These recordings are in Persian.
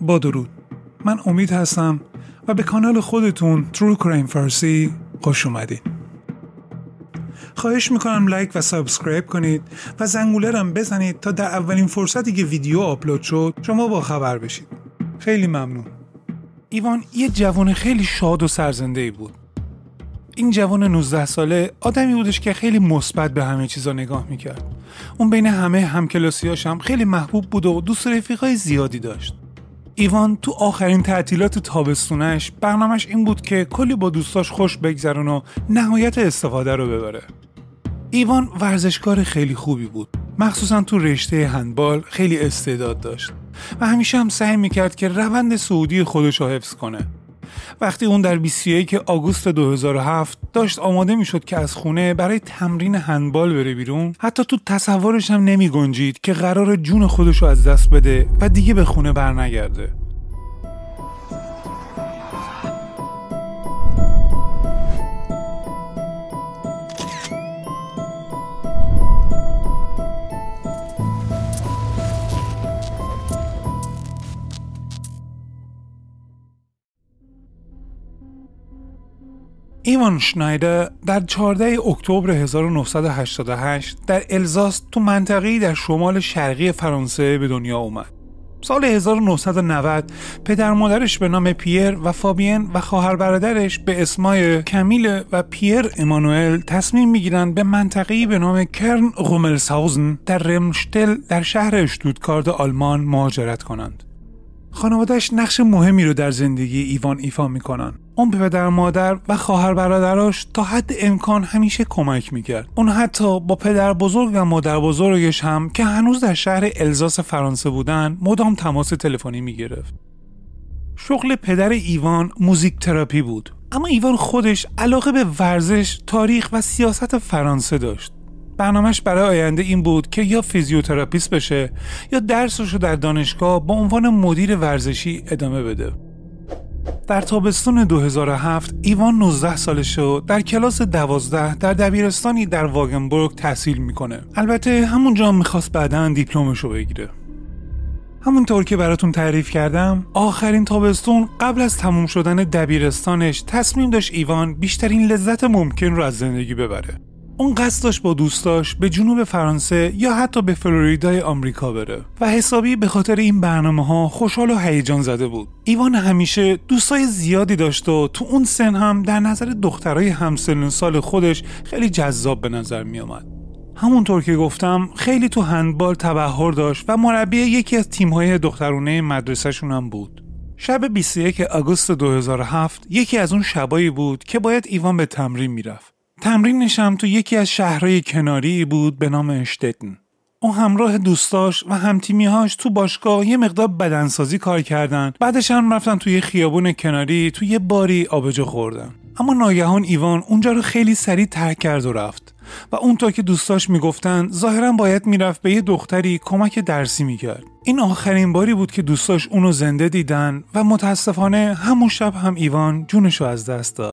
با درود. من امید هستم و به کانال خودتون True Crime فارسی خوش اومدید خواهش می‌کنم like و subscribe کنید و زنگوله رم بزنید تا در اولین فرصتی که ویدیو آپلود شد شما با خبر بشید. خیلی ممنون. ایوان یه جوان خیلی شاد و سرزنده ای بود. این جوان 19 ساله آدمی بودش که خیلی مثبت به همه چیزا نگاه می‌کرد. اون بین همه همکلاسیاش هم خیلی محبوب بود و دوست رفیقای زیادی داشت. ایوان تو آخرین تعطیلات تابستونش برنامهش این بود که کلی با دوستاش خوش بگذرون و نهایت استفاده رو ببره. ایوان ورزشکار خیلی خوبی بود. مخصوصا تو رشته هندبال خیلی استعداد داشت. و همیشه هم سعی می‌کرد که روند سعودی خودش رو حفظ کنه. وقتی اون در 21 آگوست 2007 داشت آماده می‌شد که از خونه برای تمرین هندبال بره بیرون حتی تو تصورش هم نمی گنجید که قرار جون خودش رو از دست بده و دیگه به خونه برنگرده. ایوان شنایدر در 14 اکتبر 1988 در الزاس تو منطقه‌ای در شمال شرقی فرانسه به دنیا اومد. سال 1990 پدر مادرش به نام پیر و فابین و خواهر برادرش به اسمای کمیل و پیر امانوئل تصمیم می‌گیرند به منطقه‌ای به نام کرن روملساوزن در رمشتل در شهر اشتودکارد آلمان مهاجرت کنند. خانوادهش نقش مهمی رو در زندگی ایوان ایفا می‌کنن اون به پدر مادر و خواهر برادراش تا حد امکان همیشه کمک می‌کرد. اون حتی با پدر بزرگ و مادر بزرگش هم که هنوز در شهر الزاس فرانسه بودن مدام تماس تلفنی می‌گرفت. شغل پدر ایوان music therapy بود. اما ایوان خودش علاقه به ورزش، تاریخ و سیاست فرانسه داشت. برنامهش برای آینده این بود که یا فیزیوتراپیست بشه یا درسش رو در دانشگاه با عنوان مدیر ورزشی ادامه بده. در تابستون 2007 ایوان 19 سالشه و در کلاس 12 در دبیرستانی در واگنبورگ تحصیل می‌کنه. البته همونجا هم می‌خواست بعدا دیپلمش رو بگیره. همونطور که براتون تعریف کردم آخرین تابستون قبل از تموم شدن دبیرستانش تصمیم داشت ایوان بیشترین لذت ممکن رو از زندگی ببره. اون قصد داشت با دوستاش به جنوب فرانسه یا حتی به فلوریدای آمریکا بره و حسابی به خاطر این برنامه ها خوشحال و هیجان زده بود ایوان همیشه دوستای زیادی داشت و تو اون سن هم در نظر دخترای همسن سال خودش خیلی جذاب به نظر می آمد. همونطور که گفتم خیلی تو هندبال تبهر داشت و مربی یکی از تیم‌های دخترونه مدرسهشون هم بود. شب 21 آگوست 2007 یکی از اون شبایی بود که باید ایوان به تمرین می‌رفت. تمرینش هم تو یکی از شهرهای کناری بود به نام اشتتن. او همراه دوستاش و همتیمیهاش تو باشگاه یه مقدار بدنسازی کار کردن. بعدش هم رفتن توی خیابون کناری توی یه باری آبجو خوردن. اما ناگهان ایوان اونجا رو خیلی سریع ترک کرد و رفت. و اونطور که دوستاش می‌گفتن ظاهرا باید می‌رفت به یه دختری کمک درسی می‌کرد. این آخرین باری بود که دوستاش اونو زنده دیدن و متاسفانه همون شب هم ایوان جونشو از دست داد.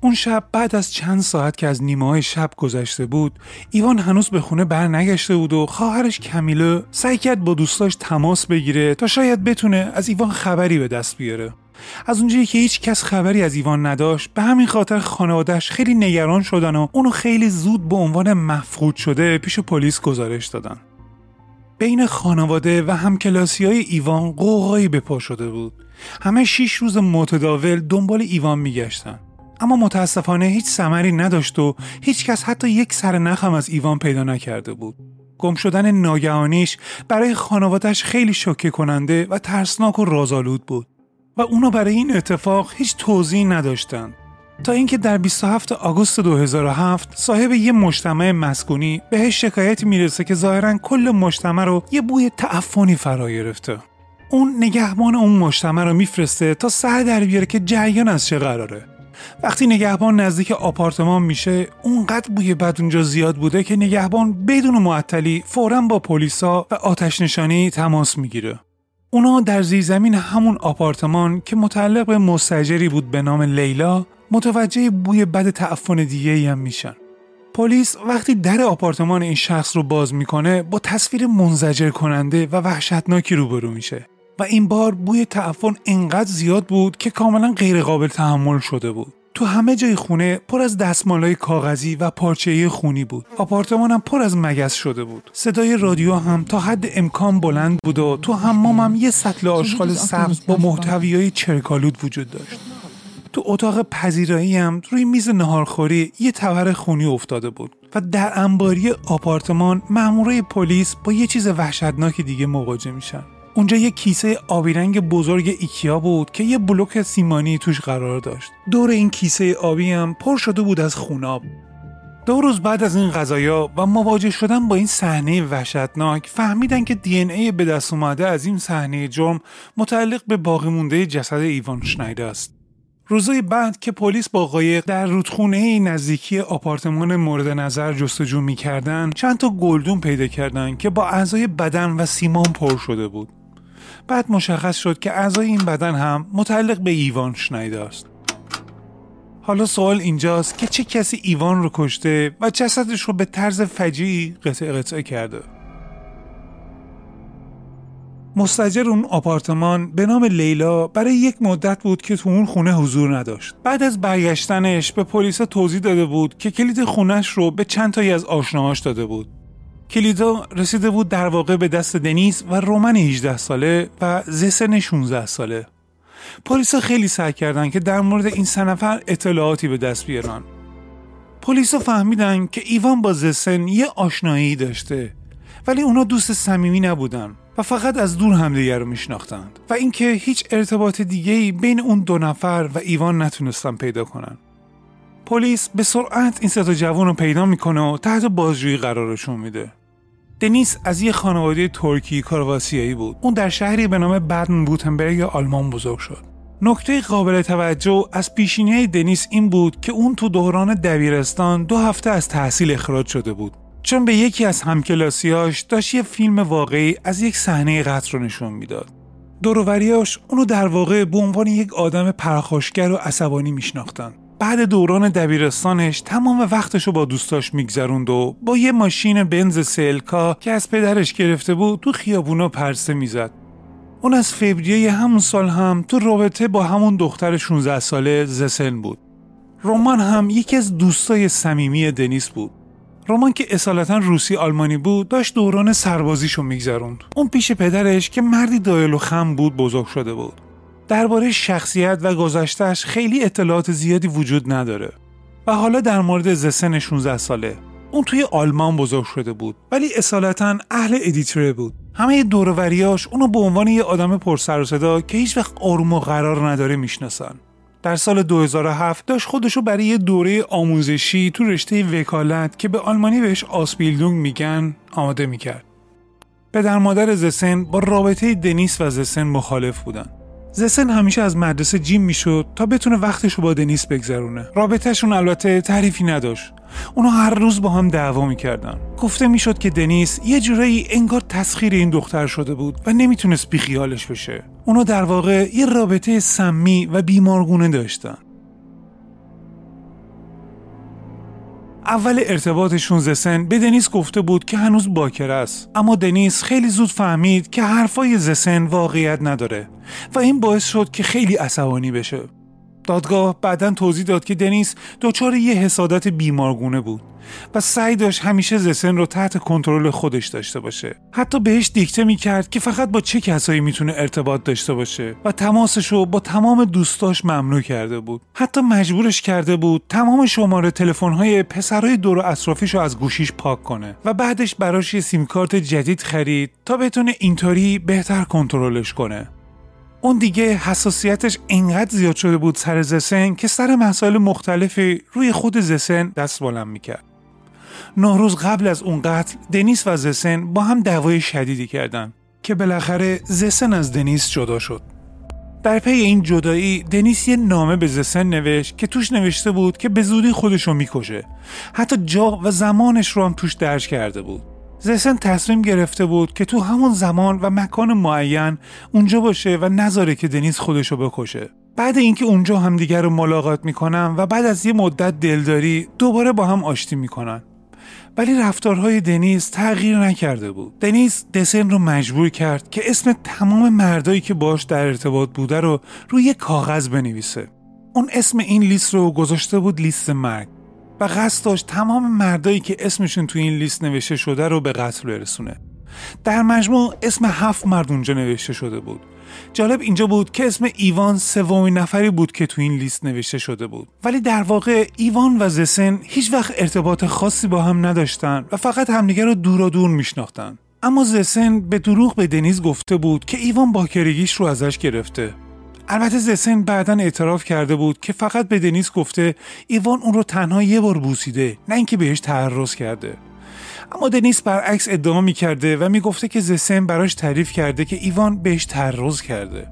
اون شب بعد از چند ساعت که از نیمه شب گذشته بود ایوان هنوز به خونه برنگشته بود و خواهرش کمیله سعی کرد با دوستاش تماس بگیره تا شاید بتونه از ایوان خبری به دست بیاره. از اونجایی که هیچ کس خبری از ایوان نداشت به همین خاطر خانوادهش خیلی نگران شدن و اونو خیلی زود به عنوان مفقود شده پیش پلیس گزارش دادن. بین خانواده و همکلاسی های ایوان قوقایی به پا شده بود. همه شیش روز متداول دنبال ایوان میگشتن. اما متاسفانه هیچ ثمری نداشت و هیچکس حتی یک سر نخم از ایوان پیدا نکرده بود. گم شدن ناگهانیش برای خانوادش خیلی شوکه کننده و ترسناک و رازآلود بود و اونا برای این اتفاق هیچ توضیحی نداشتند. تا اینکه در 27 آگوست 2007 صاحب یه مجتمع مسکونی بهش شکایتی می‌رسه که ظاهرا کل مجتمع رو یه بوی تعفنی فرا گرفته. اون نگهبان اون مجتمع رو میفرسته تا سر در بیاره که جریان از چه قراره. وقتی نگهبان نزدیک آپارتمان میشه اونقدر بوی بد اونجا زیاد بوده که نگهبان بدون معطلی فورا با پلیسا و آتش نشانی تماس می‌گیره. اونا در زیرزمین همون آپارتمان که متعلق به مستجری بود به نام لیلا متوجه بوی بد تعفن دیگه هم میشن. پلیس وقتی در آپارتمان این شخص رو باز می‌کنه با تصویر منزجر کننده و وحشتناکی روبرو میشه. و این بار بوی تعفن انقدر زیاد بود که کاملا غیرقابل تحمل شده بود. تو همه جای خونه پر از دستمالای کاغذی و پارچه خونی بود. آپارتمانم پر از مگس شده بود. صدای رادیو هم تا حد امکان بلند بود و تو حمامم یه سطل آشغال سبز با محتویای چرکالود وجود داشت. تو اتاق پذیرایی هم روی میز نهارخوری یه تبر خونی افتاده بود و در انباری آپارتمان مامورای پلیس با یه چیز وحشتناک دیگه مواجه میشن. اونجا یه کیسه آبی رنگ بزرگ ایکیا بود که یه بلوک سیمانی توش قرار داشت. دور این کیسه آبی هم پر شده بود از خوناب. دو روز بعد از این غذایا و مواجه شدن با این صحنه وحشتناک فهمیدن که دی ای به دست اومده از این صحنه جرم متعلق به باقی مونده جسد ایوان شنایده است. روزای بعد که پلیس با قایق در رودخونه نزدیکی آپارتمان مورد نظر جستجو می‌کردن چند تا گلدون پیدا کردن که با اعضای بدن و سیمان پر شده بود. بعد مشخص شد که اعضای این بدن هم متعلق به ایوان شنایده است. حالا سوال اینجاست که چه کسی ایوان رو کشته و جسدش رو به طرز فجیعی قطع قطعه کرده. مستجر اون آپارتمان به نام لیلا برای یک مدت بود که تو اون خونه حضور نداشت. بعد از برگشتنش به پلیس توضیح داده بود که کلید خونش رو به چند تایی از آشناهاش داده بود. کلیدا رسیده بود در واقع به دست دنیز و رومن 18 ساله و زسن 16 ساله. پلیس خیلی سعی کردن که در مورد این سه نفر اطلاعاتی به دست بیارن. پلیس فهمیدن که ایوان با زسن یه آشنایی داشته ولی اونا دوست صمیمی نبودن و فقط از دور همدیگه رو میشناختند و اینکه هیچ ارتباط دیگه ای بین اون دو نفر و ایوان نتونستن پیدا کنن. پلیس به سرعت این سه جوان رو پیدا می‌کنه و تحت بازجویی قرارشون میده. دنیس از یه خانواده ترکی کارواسیایی بود. اون در شهری به نام بدن بوتنبرگ آلمان بزرگ شد. نکته قابل توجه از پیشینه دنیس این بود که اون تو دوران دبیرستان دو هفته از تحصیل اخراج شده بود. چون به یکی از همکلاسیاش داشت یه فیلم واقعی از یک صحنه قتل رو نشون می‌داد. دوروریاش اونو در واقع به عنوان یک آدم پرخاشگر و عصبانی میشناختن. بعد دوران دبیرستانش تمام وقتش رو با دوستاش میگذروند و با یه ماشین بنز سلکا که از پدرش گرفته بود تو خیابونا پرسه می‌زد. اون از فوریه همون سال هم تو رابطه با همون دختر 16 ساله زسن بود. رومان هم یکی از دوستای صمیمی دنیس بود. رومان که اصالتا روسی آلمانی بود داشت دوران سربازیشو میگذروند. اون پیش پدرش که مردی دایل و خم بود بزرگ شده بود. درباره شخصیت و گذشتهش خیلی اطلاعات زیادی وجود نداره و حالا در مورد زسن 16 ساله اون توی آلمان بزرگ شده بود ولی اصالتا اهل ادیتره بود همه دوروریاش اونو به عنوان یه آدم پرسر و صدا که هیچ وقت آروم و قرار نداره می‌شناسن در سال 2007 داشت خودشو برای یه دوره آموزشی تو رشته وکالت که به آلمانی بهش آسپیلدونگ میگن آماده می‌کرد. پدر مادر زسن با رابطه دنیس و زسن مخالف بودن. زسن همیشه از مدرسه جیم می‌شد تا بتونه وقتش رو با دنیس بگذرونه. رابطهشون البته تعریفی نداشت. اونا هر روز با هم دعوا می‌کردن. گفته می‌شد که دنیس یه جورایی انگار تسخیر این دختر شده بود و نمی‌تونست بیخیالش بشه. اونا در واقع یه رابطه سمی و بیمارگونه داشتن. اول ارتباطشون زسن به دنیس گفته بود که هنوز باکر است. اما دنیس خیلی زود فهمید که حرفای زسن واقعیت نداره و این باعث شد که خیلی عصبانی بشه. دادگاه بعدا توضیح داد که دنیس دچار یه حسادت بیمارگونه بود و سعی داشت همیشه زسن رو تحت کنترل خودش داشته باشه. حتی بهش دیکته می‌کرد که فقط با چه کسایی می‌تونه ارتباط داشته باشه و تماسش رو با تمام دوستاش ممنوع کرده بود. حتی مجبورش کرده بود تمام شماره تلفن‌های پسرای دور و اطرافیش رو از گوشیش پاک کنه و بعدش براش یه سیم کارت جدید خرید تا بتونه اینطوری بهتر کنترلش کنه. اون دیگه حساسیتش اینقدر زیاد شده بود سر زسن که سر مسائل مختلفی روی خود زسن دست بلند می‌کرد. روز قبل از اون قتل دنیس و زسن با هم دعوای شدیدی کردن که بالاخره زسن از دنیس جدا شد. در پی این جدایی دنیس یه نامه به زسن نوشت که توش نوشته بود که به زودی خودشو می‌کشه. حتی جا و زمانش رو هم توش درج کرده بود. زسن تصمیم گرفته بود که تو همون زمان و مکان معین اونجا باشه و نذاره که دنیس خودشو بکشه. بعد اینکه اونجا همدیگر رو ملاقات می‌کنن و بعد از یه مدت دلداری دوباره با هم آشتی می‌کنن. ولی رفتارهای دنیز تغییر نکرده بود. دنیز دسن رو مجبور کرد که اسم تمام مردایی که باش در ارتباط بوده رو روی کاغذ بنویسه. اون اسم این لیست رو گذاشته بود لیست مرگ. و قصد داشت تمام مردایی که اسمشون تو این لیست نوشته شده رو به قتل برسونه. در مجموع اسم هفت مرد اونجا نوشته شده بود. جالب اینجا بود که اسم ایوان سومین نفری بود که تو این لیست نوشته شده بود. ولی در واقع ایوان و زسن هیچ وقت ارتباط خاصی با هم نداشتن و فقط همدیگه رو دور و دور میشناختن. اما زسن به دروغ به دنیز گفته بود که ایوان باکرگیش رو ازش گرفته. البته زسن بعدا اعتراف کرده بود که فقط به دنیز گفته ایوان اون رو تنها یه بار بوسیده نه اینکه بهش تعرض کرده. اما دنیس برعکس ادعا می کرده و می‌گفته که زسن براش تعریف کرده که ایوان بهش تعرض کرده.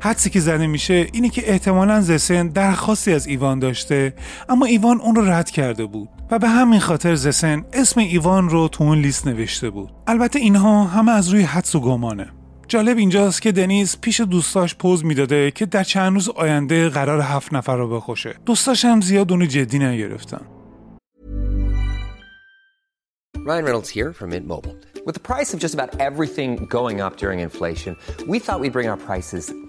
حدسی که زده میشه اینه که احتمالا زسن درخواستی از ایوان داشته اما ایوان اون رو رد کرده بود و به همین خاطر زسن اسم ایوان رو تو اون لیست نوشته بود. البته اینها همه از روی حدس و گمانه. جالب اینجاست که دنیز پیش دوستاش پوز می‌داده که در چند روز آینده قرار هفت نفر رو بخوشه دوستاش هم زیاد اونو جدی نگرفتن Ryan Reynolds here from Mint Mobile. With the price of just about everything going up during inflation, we thought we'd bring our prices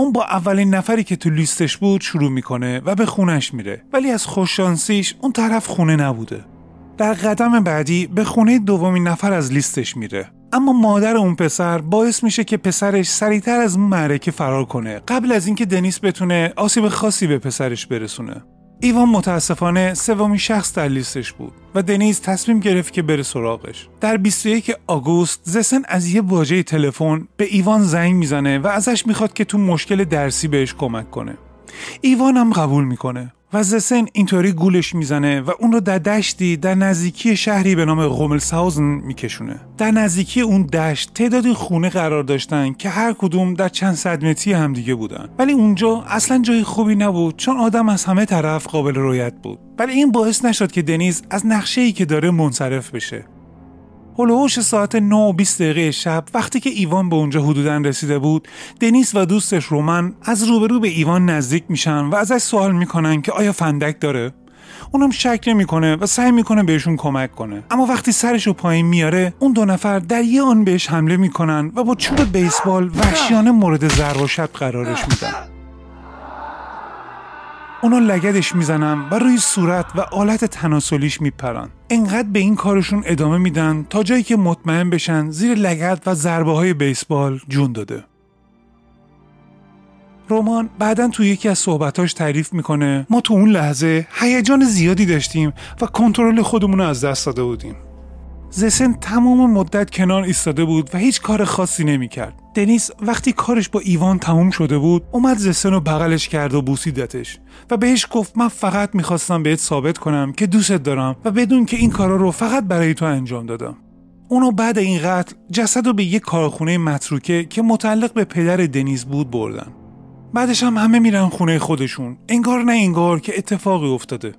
اون با اولین نفری که تو لیستش بود شروع می‌کنه و به خونش میره. ولی از خوششانسیش اون طرف خونه نبوده. در قدم بعدی به خونه دومین نفر از لیستش میره. اما مادر اون پسر باعث میشه که پسرش سریعتر از اون معرکه فرار کنه. قبل از اینکه دنیس بتونه آسیب خاصی به پسرش برسونه. ایوان متاسفانه سومین شخص در لیستش بود و دنیز تصمیم گرفت که بره سراغش. در 21 آگوست زسن از یه واژه تلفن به ایوان زنگ می‌زنه و ازش می‌خواد که تو مشکل درسی بهش کمک کنه. ایوان هم قبول می‌کنه و زسن اینطوری گولش می‌زنه و اون رو در دشتی در نزدیکی شهری به نام غوملساوزن میکشونه. در نزدیکی اون دشت تعدادی خونه قرار داشتن که هر کدوم در چند صد متری همدیگه بودن. ولی اونجا اصلا جای خوبی نبود چون آدم از همه طرف قابل رویت بود. ولی این باعث نشد که دنیز از نقشه ای که داره منصرف بشه. هلوهوش ساعت 9 و 20 دقیقه شب وقتی که ایوان به اونجا حدودا رسیده بود دنیس و دوستش رومن از روبرو به ایوان نزدیک میشن و ازش سوال می‌کنن که آیا فندک داره؟ اونم شک نمی‌کنه و سعی می‌کنه بهشون کمک کنه. اما وقتی سرش رو پایین میاره اون دو نفر در یه آن بهش حمله می‌کنن و با چوب بیسبال وحشیانه مورد ضرب و قرارش میدن. اونا لگدش می‌زنن و روی صورت و آلت تناسلیش میپرن. انقدر به این کارشون ادامه میدن تا جایی که مطمئن بشن زیر لگد و ضربه های بیسبال جون داده. رومان بعدا تو یکی از صحبتاش تعریف می‌کنه ما تو اون لحظه هیجان زیادی داشتیم و کنترل خودمون رو از دست داده بودیم. زسن تمام مدت کنار ایستاده بود و هیچ کار خاصی نمی‌کرد. دنیس وقتی کارش با ایوان تموم شده بود اومد زسن رو بغلش کرد و بوسیدتش و بهش گفت من فقط می‌خواستم بهت ثابت کنم که دوستت دارم و بدون که این کارا رو فقط برای تو انجام دادم. اونو بعد این قتل جسد رو به یک کارخونه متروکه که متعلق به پدر دنیز بود بردن. بعدش هم همه میرن خونه خودشون. انگار نه انگار که اتفاقی افتاده.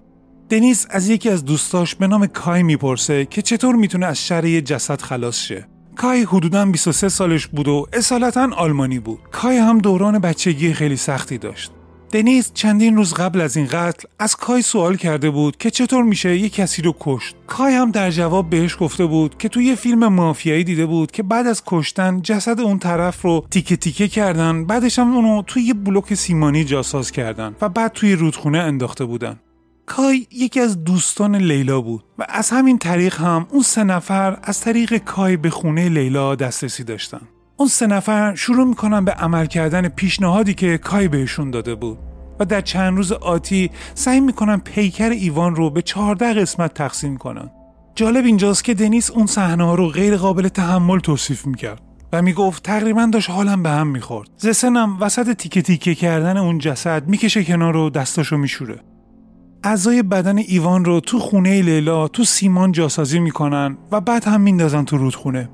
دنیز از یکی از دوستاش به نام کای می‌پرسه که چطور می‌تونه از شر یه جسد خلاص شه. کای حدودا 23 سالش بود و اصالتا آلمانی بود. کای هم دوران بچگی خیلی سختی داشت. دنیز چندین روز قبل از این قتل از کای سوال کرده بود که چطور میشه یه کسی رو کشت. کای هم در جواب بهش گفته بود که توی یه فیلم مافیایی دیده بود که بعد از کشتن جسد اون طرف رو تیکه تیکه کردن بعدش هم اونو توی یه بلوک سیمانی جاساز کردن و بعد توی رودخونه انداخته بودن. کای یکی از دوستان لیلا بود و از همین طریق هم اون سه نفر از طریق کای به خونه لیلا دسترسی داشتن. اون سه نفر شروع می‌کنن به عمل کردن پیشنهادی که کای بهشون داده بود و در چند روز آتی سعی می‌کنن پیکر ایوان رو به چهارده قسمت تقسیم کنن. جالب اینجاست که دنیس اون صحنه رو غیر قابل تحمل توصیف می‌کرد و می‌گفت تقریبا داشت حالم به هم می‌خورد. زسنم وسط تیکه تیکه کردن اون جسد می‌کشه کنار و دستاشو میشوره. اعضای بدن ایوان رو تو خونه لیلا تو سیمان جاسازی می‌کنن و بعد هم میندازن تو رودخونه.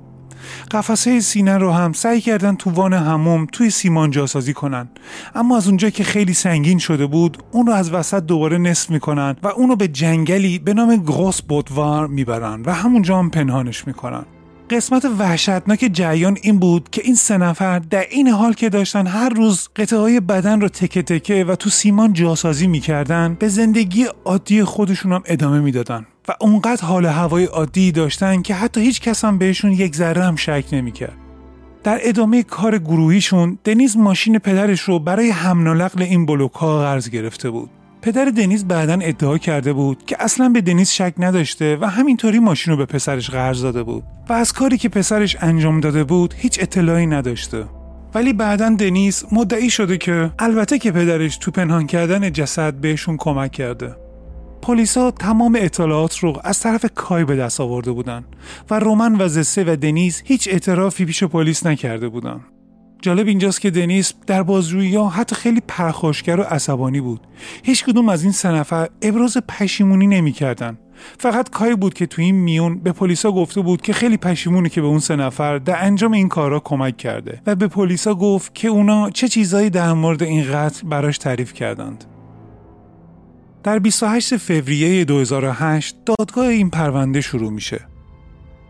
قفسه سینه رو هم سعی کردن تو وان هموم توی سیمان جاسازی کنن. اما از اونجا که خیلی سنگین شده بود اون رو از وسط دوباره نصف می‌کنن و اونو به جنگلی به نام گروس بودوار می‌برن و همونجا هم پنهانش می‌کنن. قسمت وحشتناک جریان این بود که این سه نفر در این حال که داشتن هر روز قطعه های بدن رو تکه تکه و تو سیمان جاسازی می‌کردن به زندگی عادی خودشون هم ادامه می‌دادن و اونقدر حال هوای عادی داشتن که حتی هیچ کس هم بهشون یک ذره هم شک نمی‌کرد. در ادامه کار گروهیشون دنیز ماشین پدرش رو برای و نقل این بلوک ها قرض گرفته بود. پدر دنیز بعدا ادعا کرده بود که اصلا به دنیز شک نداشته و همینطوری ماشین رو به پسرش قرض داده بود. و از کاری که پسرش انجام داده بود هیچ اطلاعی نداشته. ولی بعدا دنیز مدعی شده که البته که پدرش تو پنهان کردن جسد بهشون کمک کرده. پلیسا تمام اطلاعات رو از طرف کای به دست آورده بودن و رومن و زسه و دنیز هیچ اعترافی پیش پلیس نکرده بودن. جالب اینجاست که دنیس در بازجویی ها حتی خیلی پرخاشگر و عصبانی بود. هیچ کدوم از این سه نفر ابراز پشیمونی نمی‌کردن. فقط کای بود که تو این میون به پلیسا گفته بود که خیلی پشیمونه که به اون سه نفر در انجام این کارا کمک کرده و به پلیسا گفت که اونا چه چیزایی در مورد این قتل براش تعریف کردند. در 28 فوریه 2008 دادگاه این پرونده شروع میشه.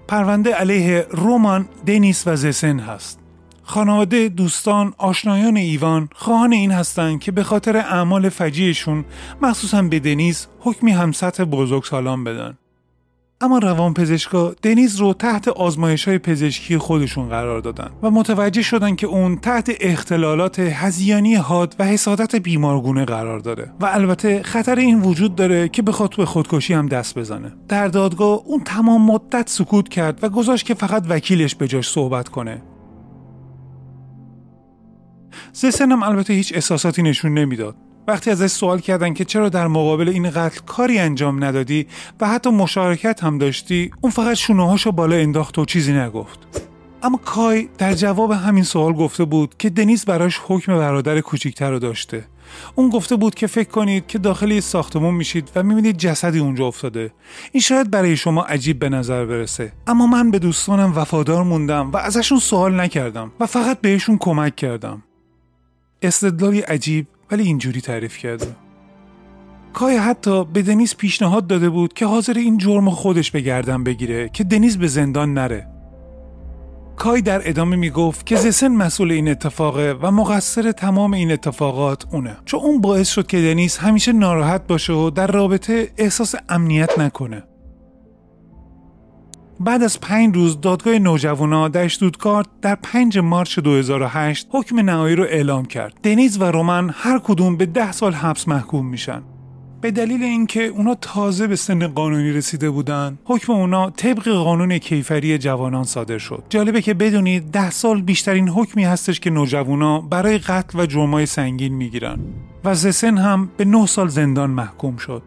پرونده علیه رومان، دنیس و زسن هست. خانواده، دوستان، آشنایان ایوان خواهان این هستند که به خاطر اعمال فجیعشون مخصوصا به دنیز حکمی هم سطح بزرگ سالان بدن. اما روان پزشکا دنیز رو تحت آزمایش های پزشکی خودشون قرار دادن و متوجه شدن که اون تحت اختلالات هزیانی حاد و حسادت بیمارگونه قرار داره و البته خطر این وجود داره که به خودکشی هم دست بزنه در دادگاه اون تمام مدت سکوت کرد و گذاشت که فقط وکیلش به جاش صحبت کنه هم البته هیچ احساساتی نشون نمی‌داد. وقتی ازش سوال کردن که چرا در مقابل این قتل کاری انجام ندادی و حتی مشارکت هم داشتی اون فقط شونههاشو بالا انداخت و چیزی نگفت. اما کای در جواب همین سوال گفته بود که دنیز براش حکم برادر کوچیکتر رو داشته. اون گفته بود که فکر کنید که داخل یه ساختمون میشید و می‌بینید جسدی اونجا افتاده. این شاید برای شما عجیب به نظر برسه. اما من به دوستانم وفادار موندم و ازشون سوال نکردم و فقط بهشون کمک کردم. استدلالی عجیب ولی اینجوری تعریف کرده. کای حتی به دنیز پیشنهاد داده بود که حاضر این جرم خودش به گردن بگیره که دنیز به زندان نره. کای در ادامه می‌گفت که زسن مسئول این اتفاقه و مقصر تمام این اتفاقات اونه. چون اون باعث شد که دنیز همیشه ناراحت باشه و در رابطه احساس امنیت نکنه. بعد از پنج روز دادگاه نوجوانا در اشتودکارت در 5 مارچ 2008 حکم نهایی رو اعلام کرد. دنیز و رومن هر کدوم به ده سال حبس محکوم میشن. به دلیل اینکه اونا تازه به سن قانونی رسیده بودن حکم اونا طبق قانون کیفری جوانان صادر شد جالبه که بدونید ده سال بیشترین حکمی هستش که نوجوانا برای قتل و جرمای سنگین می‌گیرن و زسن هم به 9 سال زندان محکوم شد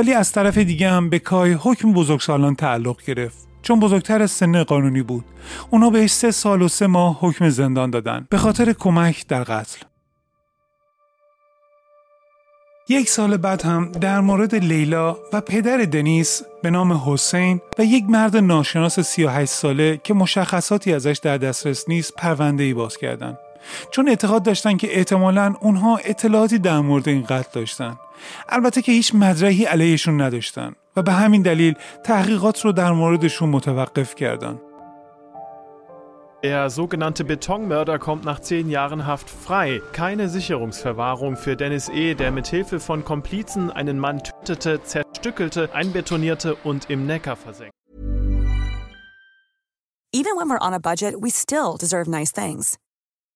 ولی از طرف دیگه هم به کای حکم بزرگسالان تعلق گرفت. چون بزرگتر از سن قانونی بود. اونا بهش سه سال و سه ماه حکم زندان دادن. به خاطر کمک در قتل. یک سال بعد هم در مورد لیلا و پدر دنیس به نام حسین و یک مرد ناشناس 38 ساله که مشخصاتی ازش در دسترس نیست پرونده ای باز کردن. چون اعتقاد داشتن که احتمالا اونها اطلاعاتی در مورد این قتل داشتن البته که هیچ مدرکی علیهشون نداشتن و به همین دلیل تحقیقات رو در موردشون متوقف کردن Der sogenannte Betonmörder kommt nach zehn Jahren Haft frei. Keine Sicherungsverwahrung für Dennis E., der mit Hilfe von Komplizen einen Mann tötete, zerstückelte, einbetonierte und im Neckar versenkte. Even when we're on a budget, we still deserve nice things.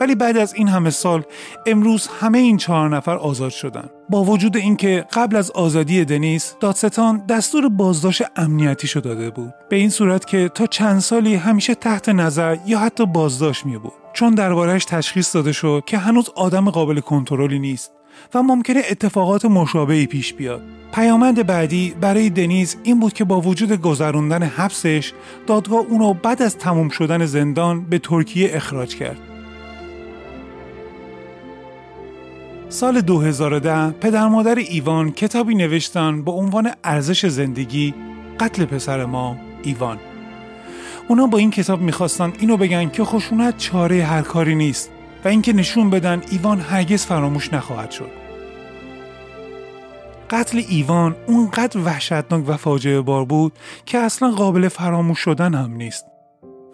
ولی بعد از این همه سال امروز همه این چهار نفر آزاد شدن. با وجود اینکه قبل از آزادی دنیس دادستان دستور بازداشت امنیتی شده داده بود. به این صورت که تا چند سالی همیشه تحت نظر یا حتی بازداشت می بود چون دربارهش تشخیص داده شد که هنوز آدم قابل کنترلی نیست و ممکنه اتفاقات مشابهی پیش بیاد. پیامند بعدی برای دنیز این بود که با وجود گذروندن حبسش دادگاه اونو بعد از تموم شدن زندان به ترکیه اخراج کرد. سال 2010 پدر مادر ایوان کتابی نوشتن با عنوان ارزش زندگی قتل پسر ما ایوان. اونا با این کتاب می‌خواستن اینو بگن که خشونت چاره هر کاری نیست و اینکه نشون بدن ایوان هرگز فراموش نخواهد شد. قتل ایوان اونقدر وحشتناک و فاجعه بار بود که اصلا قابل فراموش شدن هم نیست.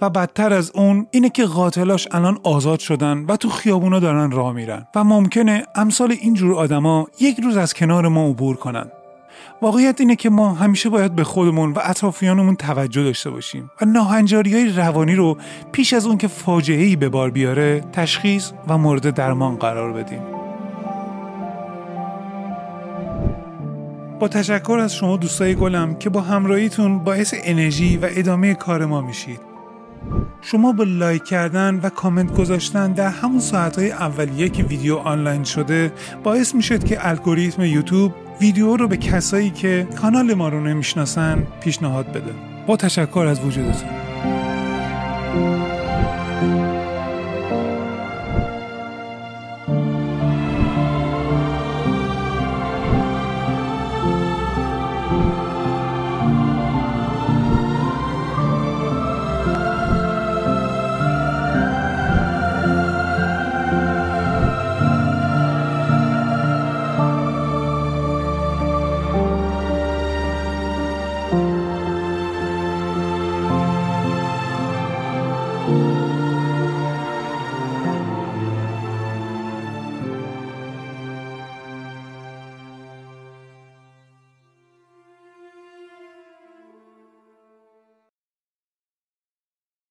و بدتر از اون اینه که قاتلاش الان آزاد شدن و تو خیابونا دارن راه میرن و ممکنه امثال اینجور آدما یک روز از کنار ما عبور کنن. واقعیت اینه که ما همیشه باید به خودمون و اطرافیانمون توجه داشته باشیم و ناهنجاری های روانی رو پیش از اون که فاجعه ای به بار بیاره تشخیص و مورد درمان قرار بدیم. با تشکر از شما دوستای گلم که با همراهیتون باعث انرژی و ادامه کار ما میشید. شما با لایک کردن و کامنت گذاشتن در همون ساعتهای اولیه که ویدیو آنلاین شده باعث می‌شد که الگوریتم یوتیوب ویدیو رو به کسایی که کانال ما رو نمی‌شناسن پیشنهاد بده. با تشکر از وجودتون.